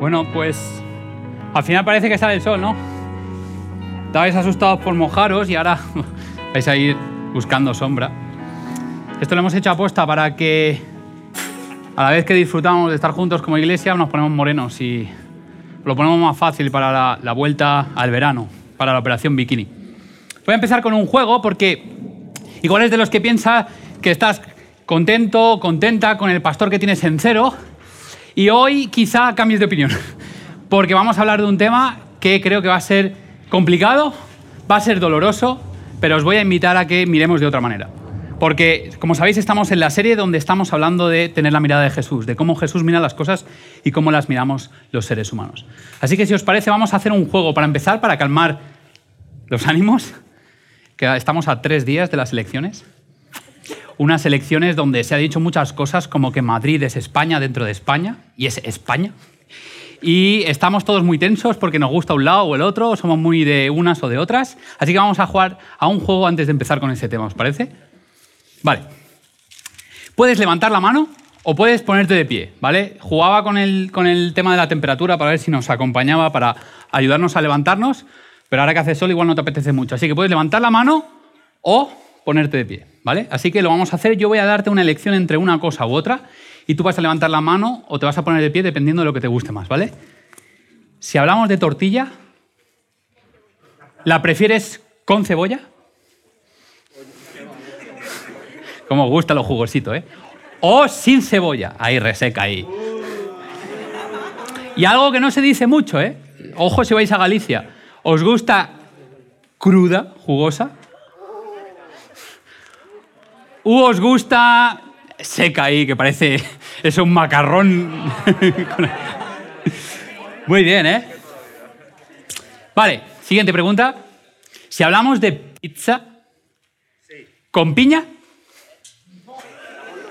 Bueno, pues al final parece que sale el sol, ¿no? Estabais asustados por mojaros y ahora vais a ir buscando sombra. Esto lo hemos hecho aposta para que a la vez que disfrutamos de estar juntos como iglesia nos ponemos morenos y lo ponemos más fácil para la, vuelta al verano, para la operación bikini. Voy a empezar con un juego porque igual es de los que piensa que estás contento, contenta con el pastor que tienes en cero y hoy quizá cambies de opinión, porque vamos a hablar de un tema que creo que va a ser complicado, va a ser doloroso, pero os voy a invitar a que miremos de otra manera. Porque, como sabéis, estamos en la serie donde estamos hablando de tener la mirada de Jesús, de cómo Jesús mira las cosas y cómo las miramos los seres humanos. Así que, si os parece, vamos a hacer un juego para empezar, para calmar los ánimos, que estamos a tres días de las elecciones. Unas elecciones donde se ha dicho muchas cosas, como que Madrid es España dentro de España, y es España. Y estamos todos muy tensos porque nos gusta un lado o el otro, somos muy de unas o de otras. Así que vamos a jugar a un juego antes de empezar con ese tema, ¿os parece? Vale. Puedes levantar la mano o puedes ponerte de pie, ¿vale? Jugaba con el, con el tema de la temperatura para ver si nos acompañaba para ayudarnos a levantarnos, pero ahora que hace sol igual no te apetece mucho. Así que puedes levantar la mano o ponerte de pie, ¿vale? Así que lo vamos a hacer. Yo voy a darte una elección entre una cosa u otra y tú vas a levantar la mano o te vas a poner de pie dependiendo de lo que te guste más, ¿vale? Si hablamos de tortilla, ¿la prefieres con cebolla? Como gusta lo jugosito, ¿eh? O sin cebolla. Ahí reseca ahí. Y algo que no se dice mucho, ¿eh? Ojo si vais a Galicia. ¿Os gusta cruda, jugosa? ¿U os gusta seca ahí, que parece es un macarrón? Muy bien, ¿eh? Vale, siguiente pregunta. Si hablamos de pizza con piña,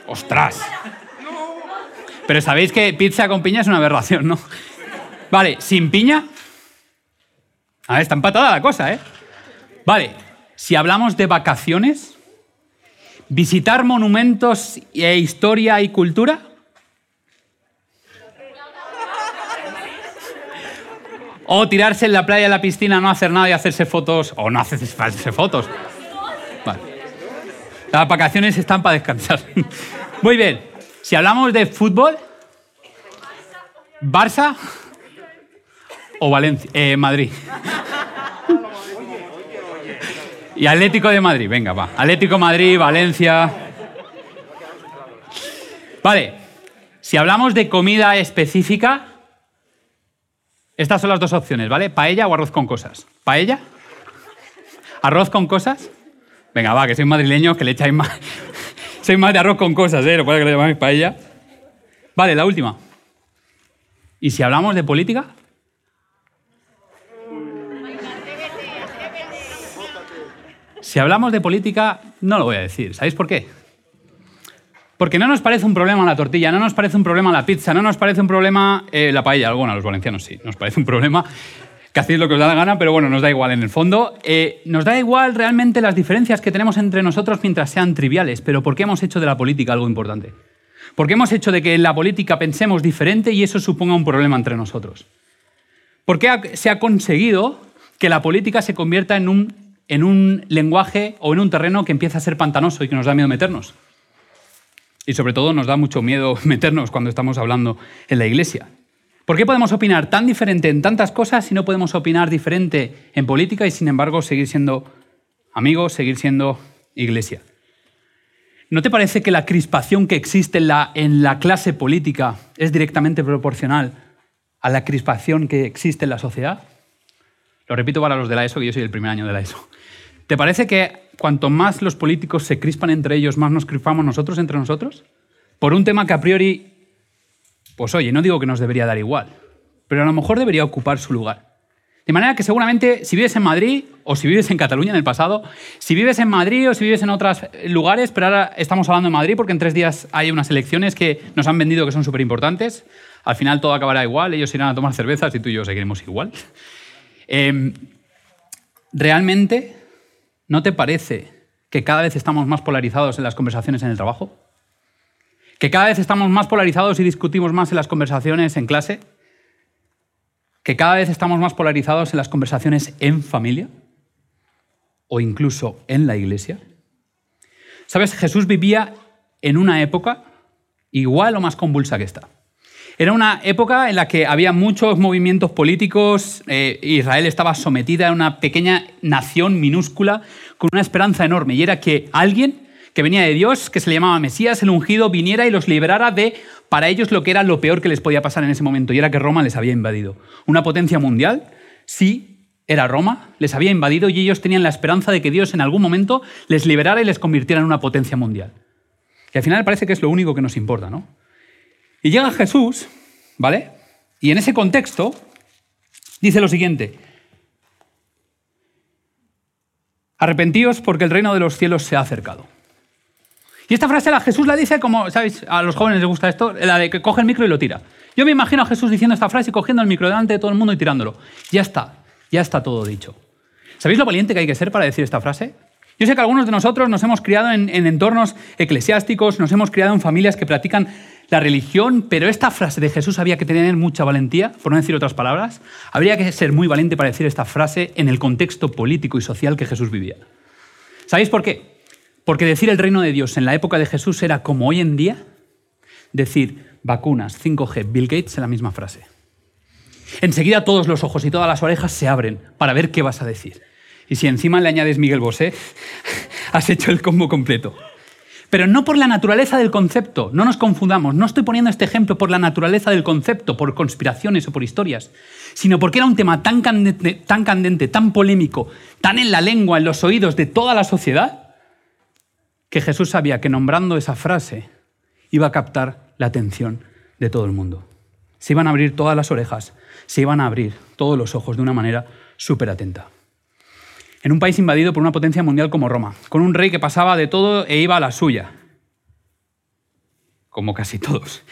ostras. Pero sabéis que pizza con piña es una aberración, ¿no? Vale, sin piña. A ver, está empatada la cosa, ¿eh? Vale, si hablamos de vacaciones, visitar monumentos e historia y cultura. O tirarse en la playa, en la piscina, no hacer nada y hacerse fotos. O no hacerse fotos. Vale. Las vacaciones están para descansar. Muy bien. Si hablamos de fútbol, Barça o Valencia, eh, Madrid. Y Atlético de Madrid, venga, va. Atlético Madrid, Valencia. Vale, si hablamos de comida específica, estas son las dos opciones, ¿vale? Paella o arroz con cosas. ¿Paella? ¿Arroz con cosas? Venga, va, que soy madrileño, que le echáis más. soy más de arroz con cosas, ¿eh? No puede que le llamáis paella. Vale, la última. ¿Y si hablamos de política? Si hablamos de política, no lo voy a decir. ¿Sabéis por qué? Porque no nos parece un problema la tortilla, no nos parece un problema la pizza, no nos parece un problema eh, la paella. Bueno, a los valencianos sí, nos parece un problema que hacéis lo que os da la gana, pero bueno, nos da igual en el fondo. Eh, nos da igual realmente las diferencias que tenemos entre nosotros mientras sean triviales, pero ¿por qué hemos hecho de la política algo importante? ¿Por qué hemos hecho de que en la política pensemos diferente y eso suponga un problema entre nosotros? ¿Por qué se ha conseguido que la política se convierta en un en un lenguaje o en un terreno que empieza a ser pantanoso y que nos da miedo meternos. Y sobre todo nos da mucho miedo meternos cuando estamos hablando en la iglesia. ¿Por qué podemos opinar tan diferente en tantas cosas si no podemos opinar diferente en política y sin embargo seguir siendo amigos, seguir siendo iglesia? ¿No te parece que la crispación que existe en la, clase política es directamente proporcional a la crispación que existe en la sociedad? Lo repito para los de la ESO, que yo soy el primer año de la ESO. ¿Te parece que cuanto más los políticos se crispan entre ellos, más nos crispamos nosotros entre nosotros? Por un tema que a priori, pues oye, no digo que nos debería dar igual, pero a lo mejor debería ocupar su lugar. De manera que seguramente si vives en Madrid o si vives en Cataluña en el pasado, si vives en Madrid o si vives en otros lugares, pero ahora estamos hablando de Madrid porque en tres días hay unas elecciones que nos han vendido que son súper importantes, al final todo acabará igual, ellos irán a tomar cervezas y tú y yo seguiremos igual. Eh, realmente ¿No te parece que cada vez estamos más polarizados en las conversaciones en el trabajo? ¿Que cada vez estamos más polarizados y discutimos más en las conversaciones en clase? que cada vez estamos más polarizados en las conversaciones en familia o incluso en la iglesia. Sabes, Jesús vivía en una época igual o más convulsa que esta. Era una época en la que había muchos movimientos políticos, eh, Israel estaba sometida a una pequeña nación minúscula con una esperanza enorme, y era que alguien que venía de Dios, que se le llamaba Mesías, el ungido, viniera y los liberara de, para ellos, lo que era lo peor que les podía pasar en ese momento, y era que Roma les había invadido. Una potencia mundial, sí, era Roma, les había invadido y ellos tenían la esperanza de que Dios en algún momento les liberara y les convirtiera en una potencia mundial. Y al final parece que es lo único que nos importa, ¿no? Y llega Jesús, ¿vale? Y en ese contexto dice lo siguiente. Arrepentíos porque el reino de los cielos se ha acercado. Y esta frase la Jesús la dice como, ¿sabéis? A los jóvenes les gusta esto, la de que coge el micro y lo tira. Yo me imagino a Jesús diciendo esta frase y cogiendo el micro delante de todo el mundo y tirándolo. Ya está. Ya está todo dicho. ¿Sabéis lo valiente que hay que ser para decir esta frase? Yo sé que algunos de nosotros nos hemos criado en, entornos eclesiásticos, nos hemos criado en familias que practican la religión, pero esta frase de Jesús había que tener mucha valentía, por no decir otras palabras. Habría que ser muy valiente para decir esta frase en el contexto político y social que Jesús vivía. ¿Sabéis por qué? Porque decir el reino de Dios en la época de Jesús era como hoy en día decir vacunas, 5G, Bill Gates en la misma frase. Enseguida todos los ojos y todas las orejas se abren para ver qué vas a decir. Y si encima le añades Miguel Bosé, has hecho el combo completo. Pero no por la naturaleza del concepto, no nos confundamos, no estoy poniendo este ejemplo por la naturaleza del concepto, por conspiraciones o por historias, sino porque era un tema tan candente, tan, polémico, tan en la lengua, en los oídos de toda la sociedad, que Jesús sabía que nombrando esa frase iba a captar la atención de todo el mundo. Se iban a abrir todas las orejas se iban a abrir todos los ojos de una manera súper atenta. En un país invadido por una potencia mundial como Roma, con un rey que pasaba de todo e iba a la suya, como casi todos.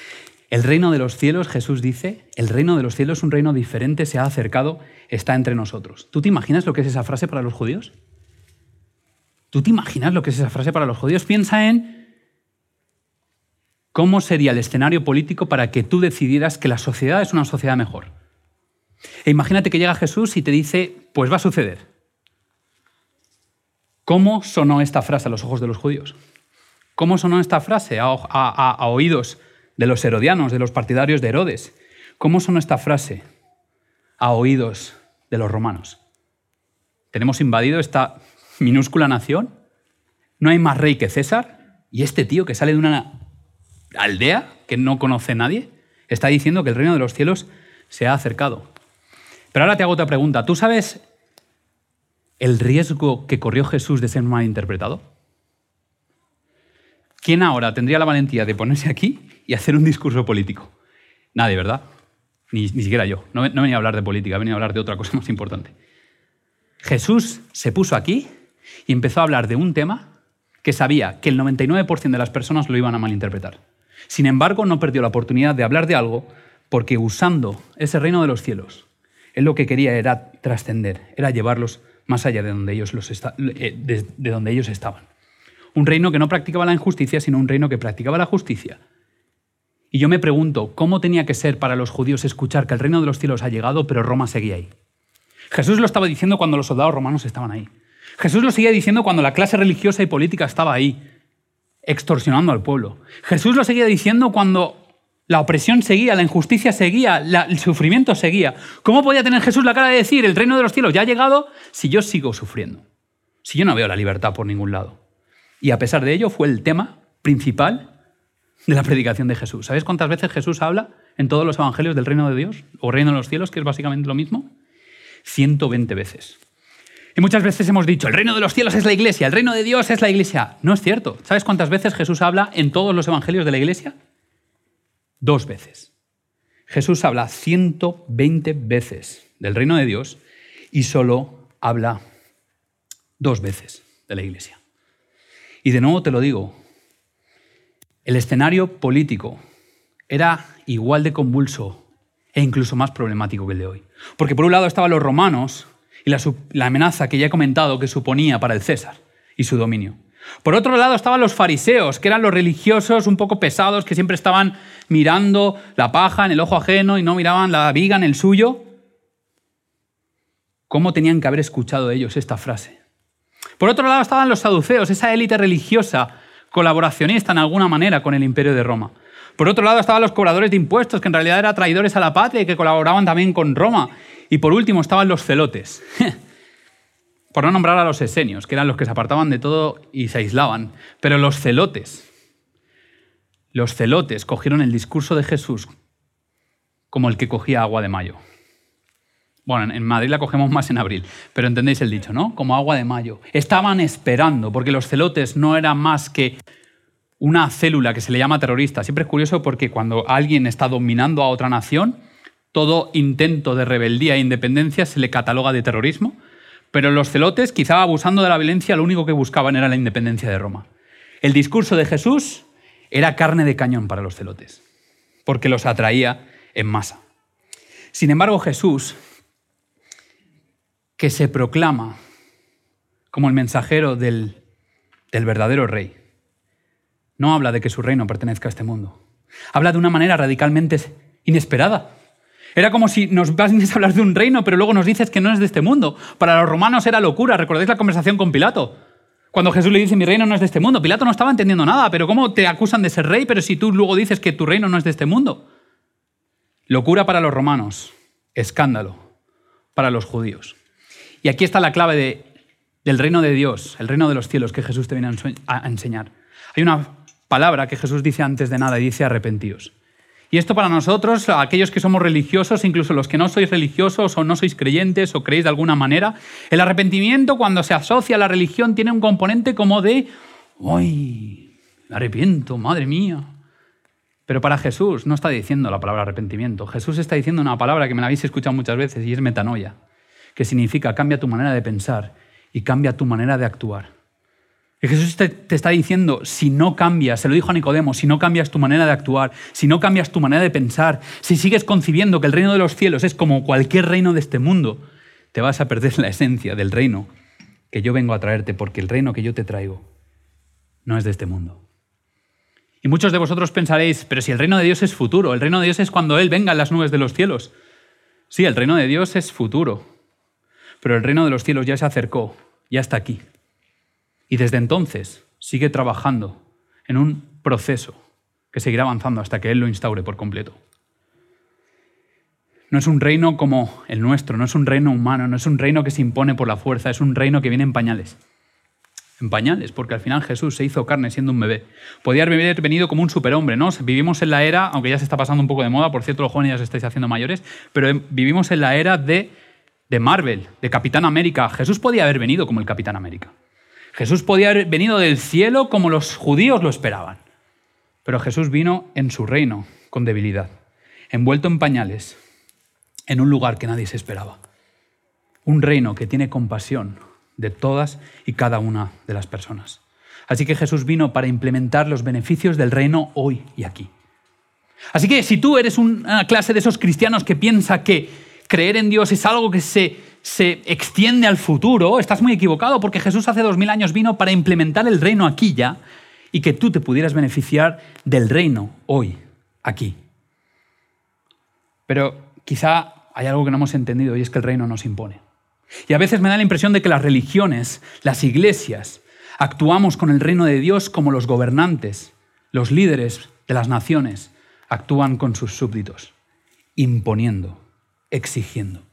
El reino de los cielos, Jesús dice, el reino de los cielos es un reino diferente, se ha acercado, está entre nosotros. ¿Tú te imaginas lo que es esa frase para los judíos? ¿Tú te imaginas lo que es esa frase para los judíos? Piensa en cómo sería el escenario político para que tú decidieras que la sociedad es una sociedad mejor. E imagínate que llega Jesús y te dice, pues va a suceder. ¿Cómo sonó esta frase a los ojos de los judíos? ¿Cómo sonó esta frase a, oídos de los herodianos, de los partidarios de Herodes? ¿Cómo sonó esta frase a oídos de los romanos? ¿Tenemos invadido esta minúscula nación? ¿No hay más rey que César? ¿Y este tío que sale de una aldea que no conoce nadie está diciendo que el reino de los cielos se ha acercado? Pero ahora te hago otra pregunta. ¿Tú sabes el riesgo que corrió Jesús de ser mal interpretado? ¿Quién ahora tendría la valentía de ponerse aquí y hacer un discurso político? Nadie, ¿verdad? Ni, siquiera yo. No, no venía a hablar de política, venía a hablar de otra cosa más importante. Jesús se puso aquí y empezó a hablar de un tema que sabía que el 99% de las personas lo iban a malinterpretar. Sin embargo, no perdió la oportunidad de hablar de algo porque usando ese reino de los cielos él lo que quería era trascender, era llevarlos más allá de donde, ellos los eh, de donde ellos estaban. Un reino que no practicaba la injusticia, sino un reino que practicaba la justicia. Y yo me pregunto, ¿cómo tenía que ser para los judíos escuchar que el reino de los cielos ha llegado, pero Roma seguía ahí? Jesús lo estaba diciendo cuando los soldados romanos estaban ahí. Jesús lo seguía diciendo cuando la clase religiosa y política estaba ahí, extorsionando al pueblo. Jesús lo seguía diciendo cuando la opresión seguía, la injusticia seguía, el sufrimiento seguía. ¿Cómo podía tener Jesús la cara de decir, el reino de los cielos ya ha llegado si yo sigo sufriendo? Si yo no veo la libertad por ningún lado. Y a pesar de ello fue el tema principal de la predicación de Jesús. ¿Sabes cuántas veces Jesús habla en todos los evangelios del reino de Dios o reino de los cielos, que es básicamente lo mismo? 120 veces. Y muchas veces hemos dicho, el reino de los cielos es la iglesia, el reino de Dios es la iglesia. No es cierto. ¿Sabes cuántas veces Jesús habla en todos los evangelios de la iglesia? Dos veces. Jesús habla 120 veces del reino de Dios y solo habla dos veces de la iglesia. Y de nuevo te lo digo, el escenario político era igual de convulso e incluso más problemático que el de hoy. Porque por un lado estaban los romanos y la, la amenaza que ya he comentado que suponía para el César y su dominio. Por otro lado estaban los fariseos, que eran los religiosos un poco pesados, que siempre estaban mirando la paja en el ojo ajeno y no miraban la viga en el suyo. cómo tenían que haber escuchado ellos esta frase. Por otro lado estaban los saduceos, esa élite religiosa colaboracionista en alguna manera con el imperio de Roma. Por otro lado estaban los cobradores de impuestos, que en realidad eran traidores a la patria y que colaboraban también con Roma. Y por último estaban los celotes. por no nombrar a los esenios, que eran los que se apartaban de todo y se aislaban. Pero los celotes, los celotes cogieron el discurso de Jesús como el que cogía agua de mayo. Bueno, en Madrid la cogemos más en abril, pero entendéis el dicho, ¿no? Como agua de mayo. Estaban esperando, porque los celotes no eran más que una célula que se le llama terrorista. Siempre es curioso porque cuando alguien está dominando a otra nación, todo intento de rebeldía e independencia se le cataloga de terrorismo, pero los celotes, quizá abusando de la violencia, lo único que buscaban era la independencia de Roma. El discurso de Jesús era carne de cañón para los celotes, porque los atraía en masa. Sin embargo, Jesús que se proclama como el mensajero del, verdadero rey, no habla de que su reino pertenezca a este mundo. Habla de una manera radicalmente inesperada. Era como si nos vas a hablar de un reino, pero luego nos dices que no es de este mundo. Para los romanos era locura. ¿Recordáis la conversación con Pilato? Cuando Jesús le dice, mi reino no es de este mundo. Pilato no estaba entendiendo nada, pero ¿cómo te acusan de ser rey, pero si tú luego dices que tu reino no es de este mundo? Locura para los romanos, escándalo para los judíos. Y aquí está la clave del reino de Dios, el reino de los cielos que Jesús te viene a enseñar. Hay una palabra que Jesús dice antes de nada y dice arrepentíos. Y esto para nosotros, aquellos que somos religiosos, incluso los que no sois religiosos o no sois creyentes o creéis de alguna manera, el arrepentimiento cuando se asocia a la religión tiene un componente como de, ¡ay! Arrepiento, madre mía. Pero para Jesús no está diciendo la palabra arrepentimiento. Jesús está diciendo una palabra que me la habéis escuchado muchas veces y es metanoia que significa cambia tu manera de pensar y cambia tu manera de actuar. Jesús te, te, está diciendo, si no cambias, se lo dijo a Nicodemo, si no cambias tu manera de actuar, si no cambias tu manera de pensar, si sigues concibiendo que el reino de los cielos es como cualquier reino de este mundo, te vas a perder la esencia del reino que yo vengo a traerte, porque el reino que yo te traigo no es de este mundo. Y muchos de vosotros pensaréis, pero si el reino de Dios es futuro, el reino de Dios es cuando Él venga en las nubes de los cielos. Sí, el reino de Dios es futuro, pero el reino de los cielos ya se acercó, ya está aquí. Y desde entonces sigue trabajando en un proceso que seguirá avanzando hasta que Él lo instaure por completo. No es un reino como el nuestro, no es un reino humano, no es un reino que se impone por la fuerza, es un reino que viene en pañales. En pañales, porque al final Jesús se hizo carne siendo un bebé. Podía haber venido como un superhombre, ¿no? Vivimos en la era, aunque ya se está pasando un poco de moda, por cierto, los jóvenes ya os estáis haciendo mayores, pero vivimos en la era de de Marvel, de Capitán América. Jesús podía haber venido como el Capitán América. Jesús podía haber venido del cielo como los judíos lo esperaban. Pero Jesús vino en su reino, con debilidad, envuelto en pañales, en un lugar que nadie se esperaba. Un reino que tiene compasión de todas y cada una de las personas. Así que Jesús vino para implementar los beneficios del reino hoy y aquí. Así que si tú eres una clase de esos cristianos que piensa que creer en Dios es algo que se, se extiende al futuro, estás muy equivocado porque Jesús hace dos mil años vino para implementar el reino aquí ya y que tú te pudieras beneficiar del reino hoy, aquí. Pero quizá hay algo que no hemos entendido y es que el reino nos impone. Y a veces me da la impresión de que las religiones, las iglesias, actuamos con el reino de Dios como los gobernantes, los líderes de las naciones, actúan con sus súbditos, imponiendo exigiendo.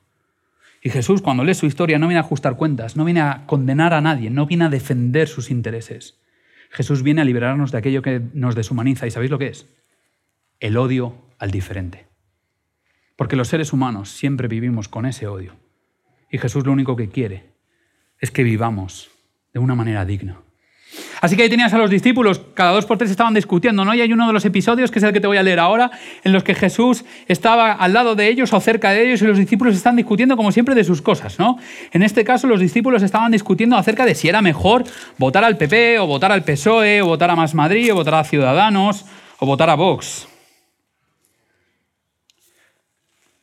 Y Jesús, cuando lee su historia, no viene a ajustar cuentas, no viene a condenar a nadie, no viene a defender sus intereses. Jesús viene a liberarnos de aquello que nos deshumaniza. ¿Y sabéis lo que es? El odio al diferente. Porque los seres humanos siempre vivimos con ese odio. Y Jesús lo único que quiere es que vivamos de una manera digna. Así que ahí tenías a los discípulos, cada dos por tres estaban discutiendo, ¿no? Y hay uno de los episodios, que es el que te voy a leer ahora, en los que Jesús estaba al lado de ellos o cerca de ellos y los discípulos están discutiendo como siempre de sus cosas, ¿no? En este caso los discípulos estaban discutiendo acerca de si era mejor votar al PP o votar al PSOE o votar a Más Madrid o votar a Ciudadanos o votar a Vox.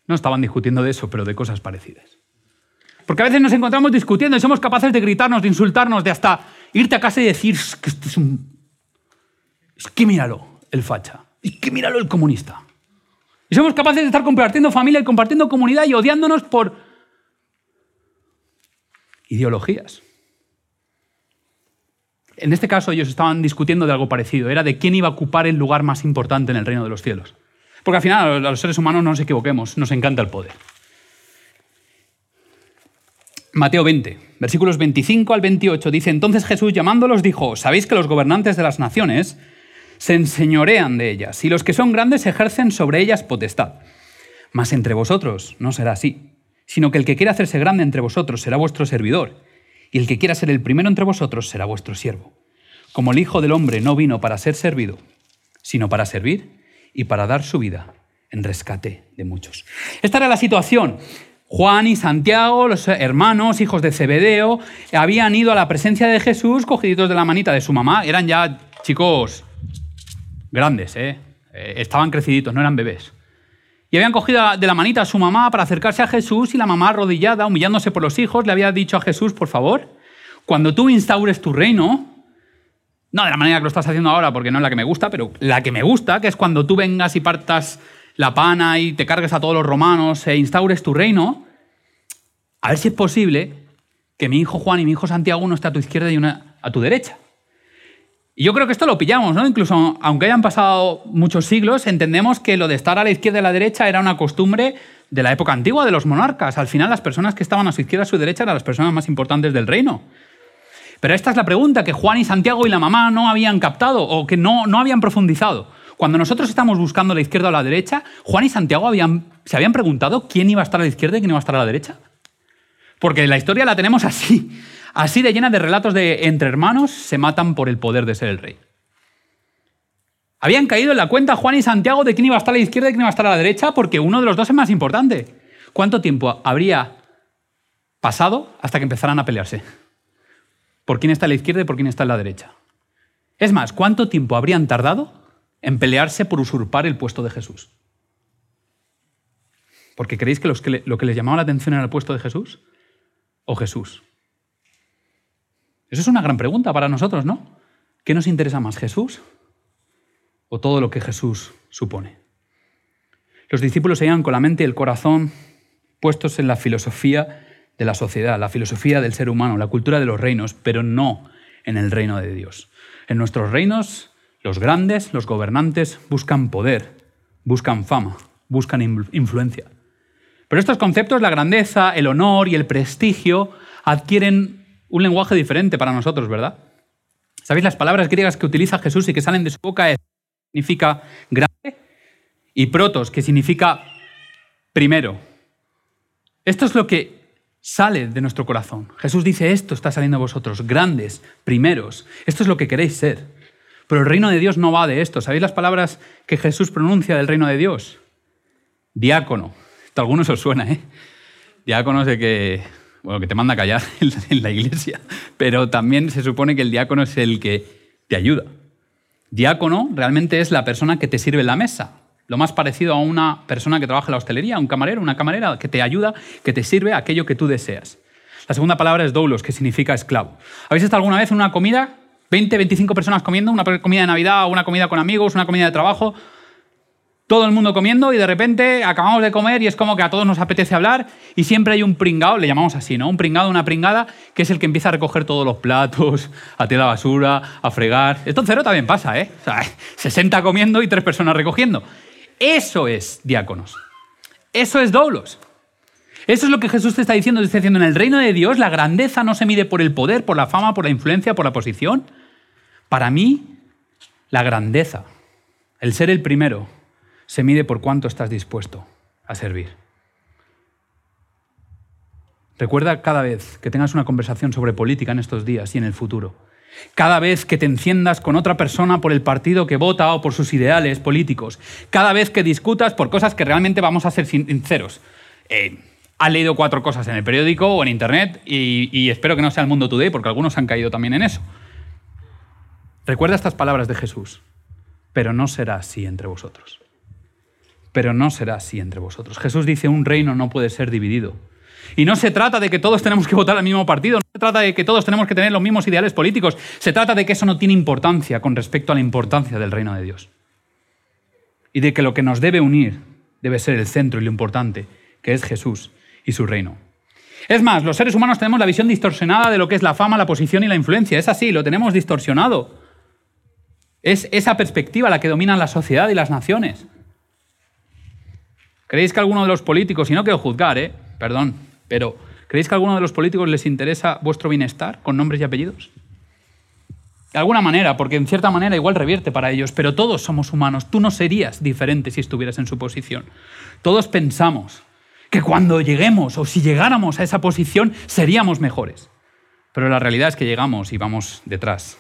No estaban discutiendo de eso, pero de cosas parecidas. Porque a veces nos encontramos discutiendo y somos capaces de gritarnos, de insultarnos, de hasta irte a casa y decir que esto es un... Es que míralo, el facha. Es que míralo, el comunista. Y somos capaces de estar compartiendo familia y compartiendo comunidad y odiándonos por... ideologías. En este caso ellos estaban discutiendo de algo parecido, era de quién iba a ocupar el lugar más importante en el reino de los cielos. Porque al final a los seres humanos no nos equivoquemos, nos encanta el poder. Mateo 20, versículos 25 al 28 dice, entonces Jesús llamándolos dijo, sabéis que los gobernantes de las naciones se enseñorean de ellas y los que son grandes ejercen sobre ellas potestad. Mas entre vosotros no será así, sino que el que quiera hacerse grande entre vosotros será vuestro servidor y el que quiera ser el primero entre vosotros será vuestro siervo. Como el Hijo del Hombre no vino para ser servido, sino para servir y para dar su vida en rescate de muchos. Esta era la situación. Juan y Santiago, los hermanos, hijos de Zebedeo, habían ido a la presencia de Jesús cogiditos de la manita de su mamá. Eran ya chicos grandes, ¿eh? eh estaban creciditos, no eran bebés. Y habían cogido de la manita a su mamá para acercarse a Jesús y la mamá arrodillada, humillándose por los hijos, le había dicho a Jesús, por favor, cuando tú instaures tu reino, no de la manera que lo estás haciendo ahora, porque no es la que me gusta, pero la que me gusta, que es cuando tú vengas y partas la pana y te cargues a todos los romanos e instaures tu reino, a ver si es posible que mi hijo Juan y mi hijo Santiago uno esté a tu izquierda y uno a tu derecha. Y yo creo que esto lo pillamos, ¿no? Incluso aunque hayan pasado muchos siglos, entendemos que lo de estar a la izquierda y a la derecha era una costumbre de la época antigua de los monarcas. Al final las personas que estaban a su izquierda y a su derecha eran las personas más importantes del reino. Pero esta es la pregunta que Juan y Santiago y la mamá no habían captado o que no, no habían profundizado. Cuando nosotros estamos buscando la izquierda o la derecha, Juan y Santiago se habían preguntado quién iba a estar a la izquierda y quién iba a estar a la derecha. Porque la historia la tenemos así. Así de llena de relatos de entre hermanos se matan por el poder de ser el rey. Habían caído en la cuenta Juan y Santiago de quién iba a estar a la izquierda y quién iba a estar a la derecha porque uno de los dos es más importante. ¿Cuánto tiempo habría pasado hasta que empezaran a pelearse? ¿Por quién está a la izquierda y por quién está a la derecha? Es más, ¿cuánto tiempo habrían tardado en pelearse por usurpar el puesto de Jesús? Porque creéis que, lo que les llamaba la atención era el puesto de Jesús o Jesús. Eso es una gran pregunta para nosotros, ¿no? ¿Qué nos interesa más, Jesús o todo lo que Jesús supone? Los discípulos se iban con la mente y el corazón puestos en la filosofía de la sociedad, la filosofía del ser humano, la cultura de los reinos, pero no en el reino de Dios. En nuestros reinos, los grandes, los gobernantes, buscan poder, buscan fama, buscan influencia. Pero estos conceptos, la grandeza, el honor y el prestigio, adquieren un lenguaje diferente para nosotros, ¿verdad? ¿Sabéis las palabras griegas que utiliza Jesús y que salen de su boca? Es, significa grande y protos, que significa primero. Esto es lo que sale de nuestro corazón. Jesús dice, esto está saliendo de vosotros, grandes, primeros. Esto es lo que queréis ser. Pero el reino de Dios no va de esto. ¿Sabéis las palabras que Jesús pronuncia del reino de Dios? Diácono. Esto a algunos os suena, ¿eh? Diácono de que bueno, que te manda callar en la iglesia, pero también se supone que el diácono es el que te ayuda. Diácono realmente es la persona que te sirve la mesa, lo más parecido a una persona que trabaja en la hostelería, un camarero, una camarera que te ayuda, que te sirve aquello que tú deseas. La segunda palabra es doulos, que significa esclavo. ¿Habéis estado alguna vez en una comida? 20, 25 personas comiendo, una comida de Navidad, una comida con amigos, una comida de trabajo, todo el mundo comiendo y de repente acabamos de comer y es como que a todos nos apetece hablar y siempre hay un pringado, le llamamos así, ¿no? Un pringado, una pringada, que es el que empieza a recoger todos los platos, a tirar la basura, a fregar. Esto en cero también pasa, ¿eh? O sea, 60 comiendo y tres personas recogiendo. Eso es diáconos. Eso es doulos. Eso es lo que Jesús te está diciendo. Te está diciendo, en el reino de Dios la grandeza no se mide por el poder, por la fama, por la influencia, por la posición. Para mí, la grandeza, el ser el primero, se mide por cuánto estás dispuesto a servir. Recuerda cada vez que tengas una conversación sobre política en estos días y en el futuro. Cada vez que te enciendas con otra persona por el partido que vota o por sus ideales políticos. Cada vez que discutas por cosas que realmente vamos a ser sinceros. Eh, leído cuatro cosas en el periódico o en internet y, y espero que no sea el mundo today porque algunos han caído también en eso. Recuerda estas palabras de Jesús, pero no será así entre vosotros pero no será así entre vosotros. Jesús dice, un reino no puede ser dividido. Y no se trata de que todos tenemos que votar al mismo partido, no se trata de que todos tenemos que tener los mismos ideales políticos, se trata de que eso no tiene importancia con respecto a la importancia del reino de Dios. Y de que lo que nos debe unir debe ser el centro y lo importante, que es Jesús y su reino. Es más, los seres humanos tenemos la visión distorsionada de lo que es la fama, la posición y la influencia. Es así, lo tenemos distorsionado. Es esa perspectiva la que domina la sociedad y las naciones. ¿Creéis que alguno de los políticos, y no quiero juzgar, ¿eh? perdón, pero ¿creéis que alguno de los políticos les interesa vuestro bienestar con nombres y apellidos? De alguna manera, porque en cierta manera igual revierte para ellos, pero todos somos humanos. Tú no serías diferente si estuvieras en su posición. Todos pensamos que cuando lleguemos o si llegáramos a esa posición seríamos mejores. Pero la realidad es que llegamos y vamos detrás.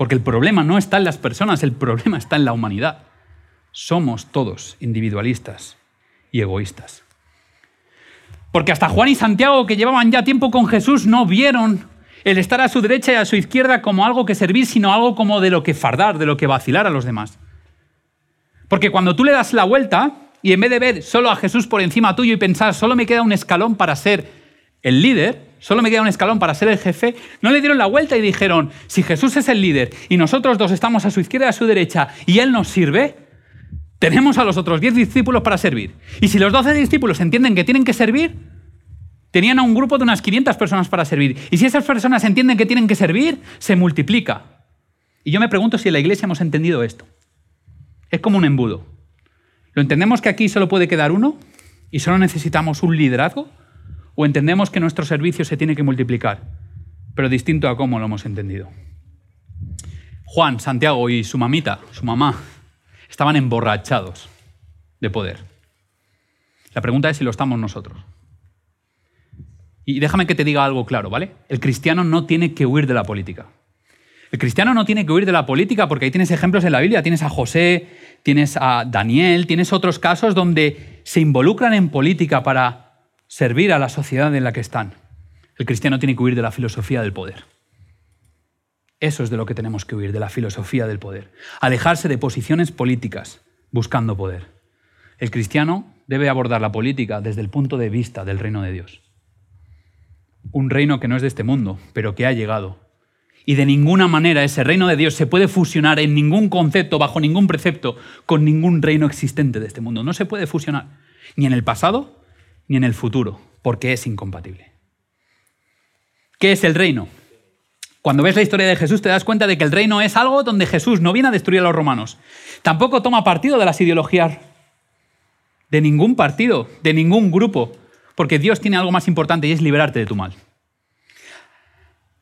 Porque el problema no está en las personas, el problema está en la humanidad. Somos todos individualistas y egoístas. Porque hasta Juan y Santiago, que llevaban ya tiempo con Jesús, no vieron el estar a su derecha y a su izquierda como algo que servir, sino algo como de lo que fardar, de lo que vacilar a los demás. Porque cuando tú le das la vuelta y en vez de ver solo a Jesús por encima tuyo y pensar, solo me queda un escalón para ser el líder, solo me queda un escalón para ser el jefe, no le dieron la vuelta y dijeron, si Jesús es el líder y nosotros dos estamos a su izquierda y a su derecha y Él nos sirve, tenemos a los otros diez discípulos para servir. Y si los doce discípulos entienden que tienen que servir, tenían a un grupo de unas 500 personas para servir. Y si esas personas entienden que tienen que servir, se multiplica. Y yo me pregunto si en la iglesia hemos entendido esto. Es como un embudo. ¿Lo entendemos que aquí solo puede quedar uno y solo necesitamos un liderazgo? ¿O entendemos que nuestro servicio se tiene que multiplicar, pero distinto a cómo lo hemos entendido? Juan, Santiago y su mamita, su mamá, estaban emborrachados de poder. La pregunta es si lo estamos nosotros. Y déjame que te diga algo claro, ¿vale? El cristiano no tiene que huir de la política. El cristiano no tiene que huir de la política porque ahí tienes ejemplos en la Biblia, tienes a José, tienes a Daniel, tienes otros casos donde se involucran en política para servir a la sociedad en la que están. El cristiano tiene que huir de la filosofía del poder. Eso es de lo que tenemos que huir, de la filosofía del poder. Alejarse de posiciones políticas buscando poder. El cristiano debe abordar la política desde el punto de vista del reino de Dios. Un reino que no es de este mundo, pero que ha llegado. Y de ninguna manera ese reino de Dios se puede fusionar en ningún concepto, bajo ningún precepto, con ningún reino existente de este mundo. No se puede fusionar, ni en el pasado, ni en el futuro, porque es incompatible. ¿Qué es el reino? Cuando ves la historia de Jesús te das cuenta de que el reino es algo donde Jesús no viene a destruir a los romanos. Tampoco toma partido de las ideologías de ningún partido, de ningún grupo, porque Dios tiene algo más importante y es liberarte de tu mal.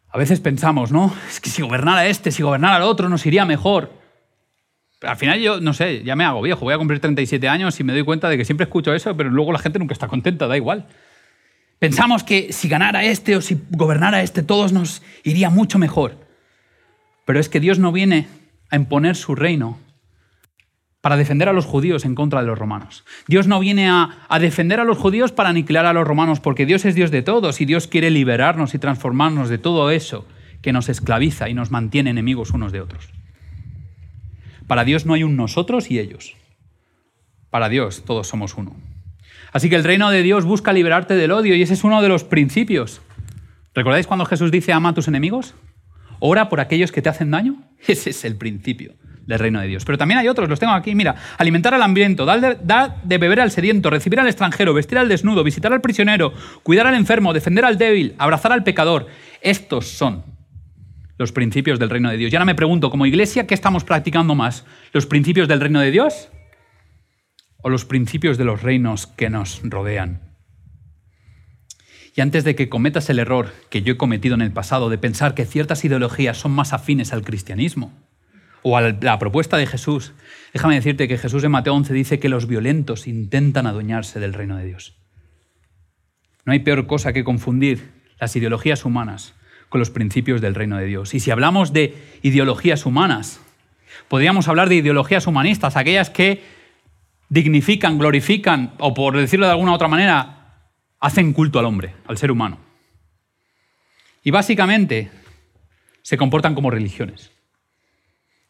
A veces pensamos, ¿no? Es que si gobernara este, si gobernara el otro, nos iría mejor. Al final yo, no sé, ya me hago viejo, voy a cumplir 37 años y me doy cuenta de que siempre escucho eso, pero luego la gente nunca está contenta, da igual. Pensamos que si ganara este o si gobernara este, todos nos iría mucho mejor. Pero es que Dios no viene a imponer su reino para defender a los judíos en contra de los romanos. Dios no viene a, a, defender a los judíos para aniquilar a los romanos, porque Dios es Dios de todos y Dios quiere liberarnos y transformarnos de todo eso que nos esclaviza y nos mantiene enemigos unos de otros. Para Dios no hay un nosotros y ellos. Para Dios todos somos uno. Así que el reino de Dios busca liberarte del odio y ese es uno de los principios. ¿Recordáis cuando Jesús dice ama a tus enemigos? Ora por aquellos que te hacen daño. Ese es el principio del reino de Dios. Pero también hay otros, los tengo aquí. Mira, alimentar al hambriento, dar de, dar de beber al sediento, recibir al extranjero, vestir al desnudo, visitar al prisionero, cuidar al enfermo, defender al débil, abrazar al pecador. Estos son los principios del reino de Dios. Y ahora me pregunto, como iglesia, ¿qué estamos practicando más? ¿Los principios del reino de Dios o los principios de los reinos que nos rodean. Y antes de que cometas el error que yo he cometido en el pasado de pensar que ciertas ideologías son más afines al cristianismo o a la propuesta de Jesús, déjame decirte que Jesús en Mateo 11 dice que los violentos intentan adueñarse del reino de Dios. No hay peor cosa que confundir las ideologías humanas con los principios del reino de Dios. Y si hablamos de ideologías humanas, podríamos hablar de ideologías humanistas, aquellas que dignifican, glorifican, o por decirlo de alguna otra manera, hacen culto al hombre, al ser humano. Y básicamente se comportan como religiones.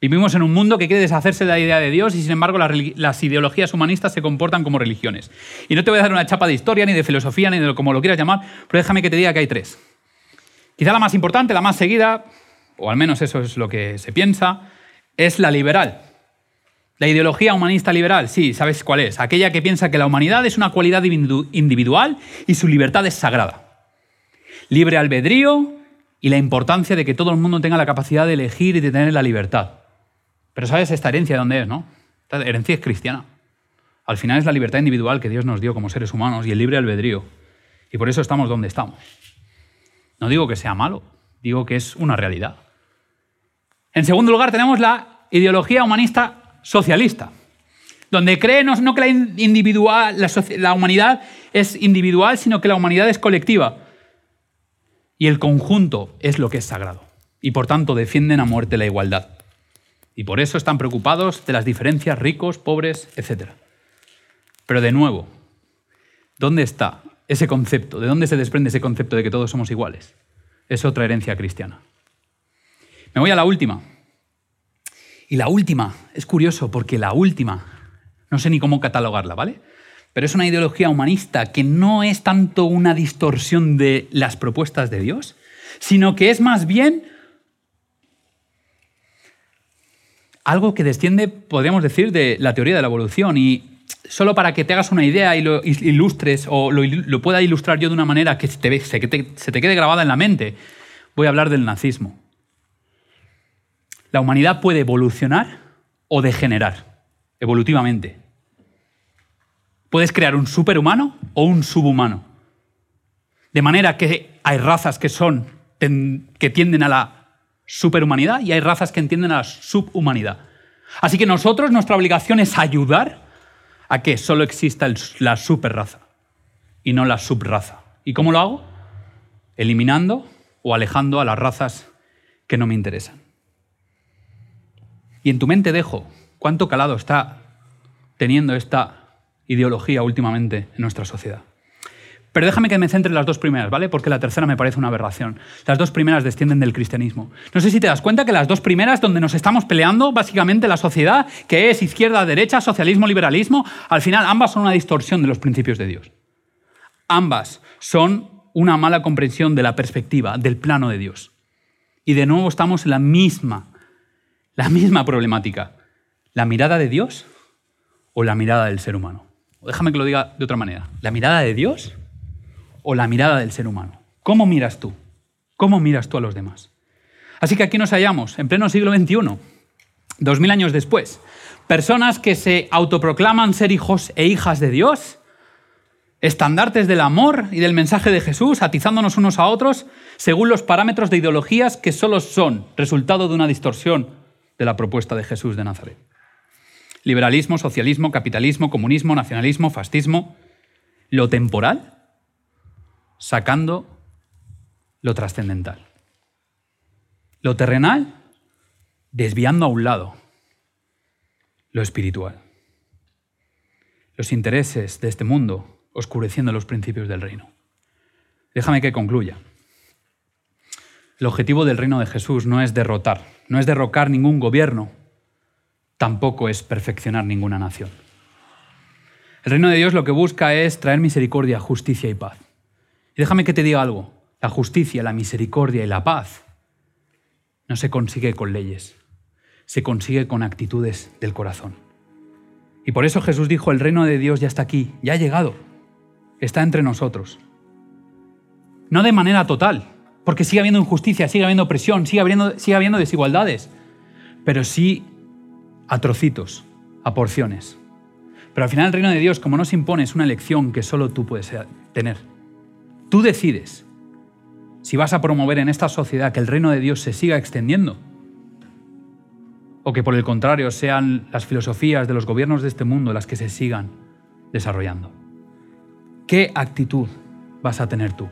Vivimos en un mundo que quiere deshacerse de la idea de Dios y sin embargo las, ideologías humanistas se comportan como religiones. Y no te voy a dar una chapa de historia, ni de filosofía, ni de como lo quieras llamar, pero déjame que te diga que hay tres. Quizá la más importante, la más seguida, o al menos eso es lo que se piensa, es la liberal. La ideología humanista liberal, sí, ¿sabes cuál es? Aquella que piensa que la humanidad es una cualidad individual y su libertad es sagrada. libre albedrío y la importancia de que todo el mundo tenga la capacidad de elegir y de tener la libertad. Pero ¿sabes esta herencia de dónde es, no? Esta herencia es cristiana. Al final es la libertad individual que Dios nos dio como seres humanos y el libre albedrío. Y por eso estamos donde estamos. No digo que sea malo, digo que es una realidad. En segundo lugar tenemos la ideología humanista socialista, donde cree no, que la, individual, la humanidad es individual, sino que la humanidad es colectiva. Y el conjunto es lo que es sagrado. Y por tanto defienden a muerte la igualdad. Y por eso están preocupados de las diferencias ricos, pobres, etc. Pero de nuevo, ¿dónde está ese concepto? ¿De dónde se desprende ese concepto de que todos somos iguales? Es otra herencia cristiana. Me voy a la última. Y la última, es curioso porque la última, no sé ni cómo catalogarla, ¿vale? Pero es una ideología humanista que no es tanto una distorsión de las propuestas de Dios, sino que es más bien algo que desciende, podríamos decir, de la teoría de la evolución. Y solo para que te hagas una idea y lo ilustres o lo, pueda ilustrar yo de una manera que se te, se te quede grabada en la mente, voy a hablar del nazismo. La humanidad puede evolucionar o degenerar, evolutivamente. Puedes crear un superhumano o un subhumano. De manera que hay razas que son que tienden a la superhumanidad y hay razas que entienden a la subhumanidad. Así que nosotros, nuestra obligación es ayudar a que solo exista la superraza y no la subraza. ¿Y cómo lo hago? Eliminando o alejando a las razas que no me interesan. Y en tu mente dejo cuánto calado está teniendo esta ideología últimamente en nuestra sociedad. Pero déjame que me centre en las dos primeras, ¿vale? Porque la tercera me parece una aberración. Las dos primeras descienden del cristianismo. No sé si te das cuenta que las dos primeras, donde nos estamos peleando, básicamente la sociedad, que es izquierda, derecha, socialismo, liberalismo, al final ambas son una distorsión de los principios de Dios. Ambas son una mala comprensión de la perspectiva, del plano de Dios. Y de nuevo estamos en la misma, la misma problemática. ¿La mirada de Dios o la mirada del ser humano? Déjame que lo diga de otra manera. ¿La mirada de Dios o la mirada del ser humano? ¿Cómo miras tú? ¿Cómo miras tú a los demás? Así que aquí nos hallamos, en pleno siglo XXI, dos mil años después. Personas que se autoproclaman ser hijos e hijas de Dios, estandartes del amor y del mensaje de Jesús, atizándonos unos a otros según los parámetros de ideologías que solo son resultado de una distorsión de la propuesta de Jesús de Nazaret. Liberalismo, socialismo, capitalismo, comunismo, nacionalismo, fascismo, lo temporal sacando lo trascendental. Lo terrenal, desviando a un lado lo espiritual. Los intereses de este mundo, oscureciendo los principios del reino. Déjame que concluya. El objetivo del reino de Jesús no es derrotar, no es derrocar ningún gobierno, tampoco es perfeccionar ninguna nación. El reino de Dios lo que busca es traer misericordia, justicia y paz. Y déjame que te diga algo, la justicia, la misericordia y la paz no se consigue con leyes, se consigue con actitudes del corazón. Y por eso Jesús dijo, el reino de Dios ya está aquí, ya ha llegado, está entre nosotros. No de manera total, porque sigue habiendo injusticia, sigue habiendo opresión, sigue habiendo, desigualdades, pero sí a trocitos, a porciones. Pero al final el reino de Dios, como no se impone, es una elección que solo tú puedes tener. Tú decides si vas a promover en esta sociedad que el reino de Dios se siga extendiendo o que por el contrario sean las filosofías de los gobiernos de este mundo las que se sigan desarrollando. ¿Qué actitud vas a tener tú?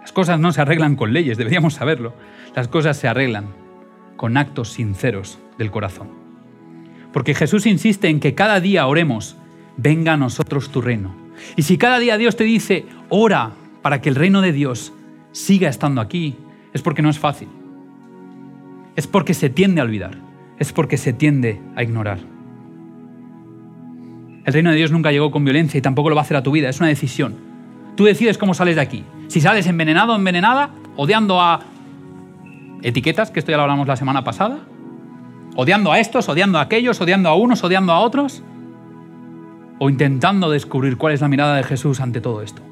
Las cosas no se arreglan con leyes, deberíamos saberlo. Las cosas se arreglan con actos sinceros del corazón. Porque Jesús insiste en que cada día oremos, venga a nosotros tu reino. Y si cada día Dios te dice, ora para que el reino de Dios siga estando aquí, es porque no es fácil. Es porque se tiende a olvidar. Es porque se tiende a ignorar. El reino de Dios nunca llegó con violencia y tampoco lo va a hacer a tu vida. Es una decisión. Tú decides cómo sales de aquí. Si sales envenenado o envenenada, odiando a etiquetas, que esto ya lo hablamos la semana pasada, odiando a estos, odiando a aquellos, odiando a unos, odiando a otros, o intentando descubrir cuál es la mirada de Jesús ante todo esto.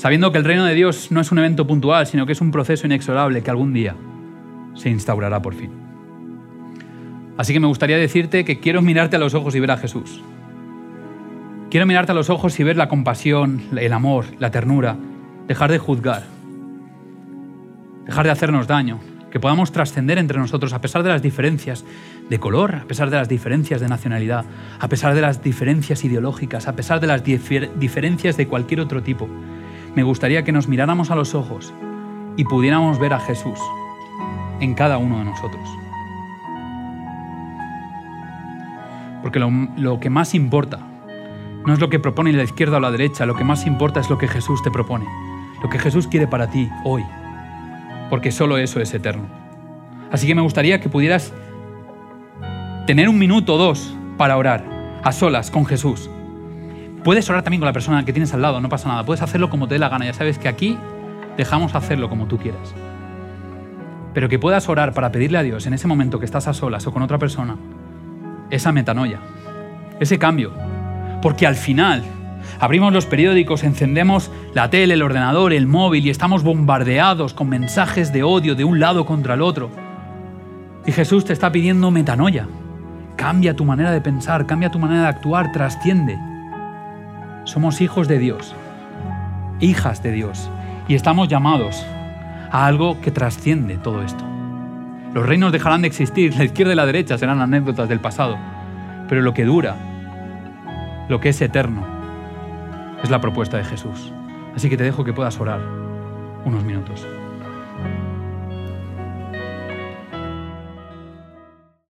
Sabiendo que el reino de Dios no es un evento puntual, sino que es un proceso inexorable que algún día se instaurará por fin. Así que me gustaría decirte que quiero mirarte a los ojos y ver a Jesús. Quiero mirarte a los ojos y ver la compasión, el amor, la ternura, dejar de juzgar, dejar de hacernos daño, que podamos trascender entre nosotros a pesar de las diferencias de color, a pesar de las diferencias de nacionalidad, a pesar de las diferencias ideológicas, a pesar de las diferencias de cualquier otro tipo. Me gustaría que nos miráramos a los ojos y pudiéramos ver a Jesús en cada uno de nosotros. Porque lo, que más importa no es lo que propone la izquierda o la derecha, lo que más importa es lo que Jesús te propone, lo que Jesús quiere para ti hoy porque solo eso es eterno. Así que me gustaría que pudieras tener un minuto o dos para orar, a solas, con Jesús. Puedes orar también con la persona que tienes al lado, no pasa nada. Puedes hacerlo como te dé la gana. Ya sabes que aquí dejamos hacerlo como tú quieras. Pero que puedas orar para pedirle a Dios en ese momento que estás a solas o con otra persona, esa metanoia, ese cambio. Porque al final Abrimos los periódicos, encendemos la tele, el ordenador, el móvil y estamos bombardeados con mensajes de odio de un lado contra el otro. Y Jesús te está pidiendo metanoia. Cambia tu manera de pensar, cambia tu manera de actuar, trasciende. Somos hijos de Dios, hijas de Dios, y estamos llamados a algo que trasciende todo esto. Los reinos dejarán de existir, la izquierda y la derecha serán anécdotas del pasado, pero lo que dura, lo que es eterno, es la propuesta de Jesús. Así que te dejo que puedas orar unos minutos.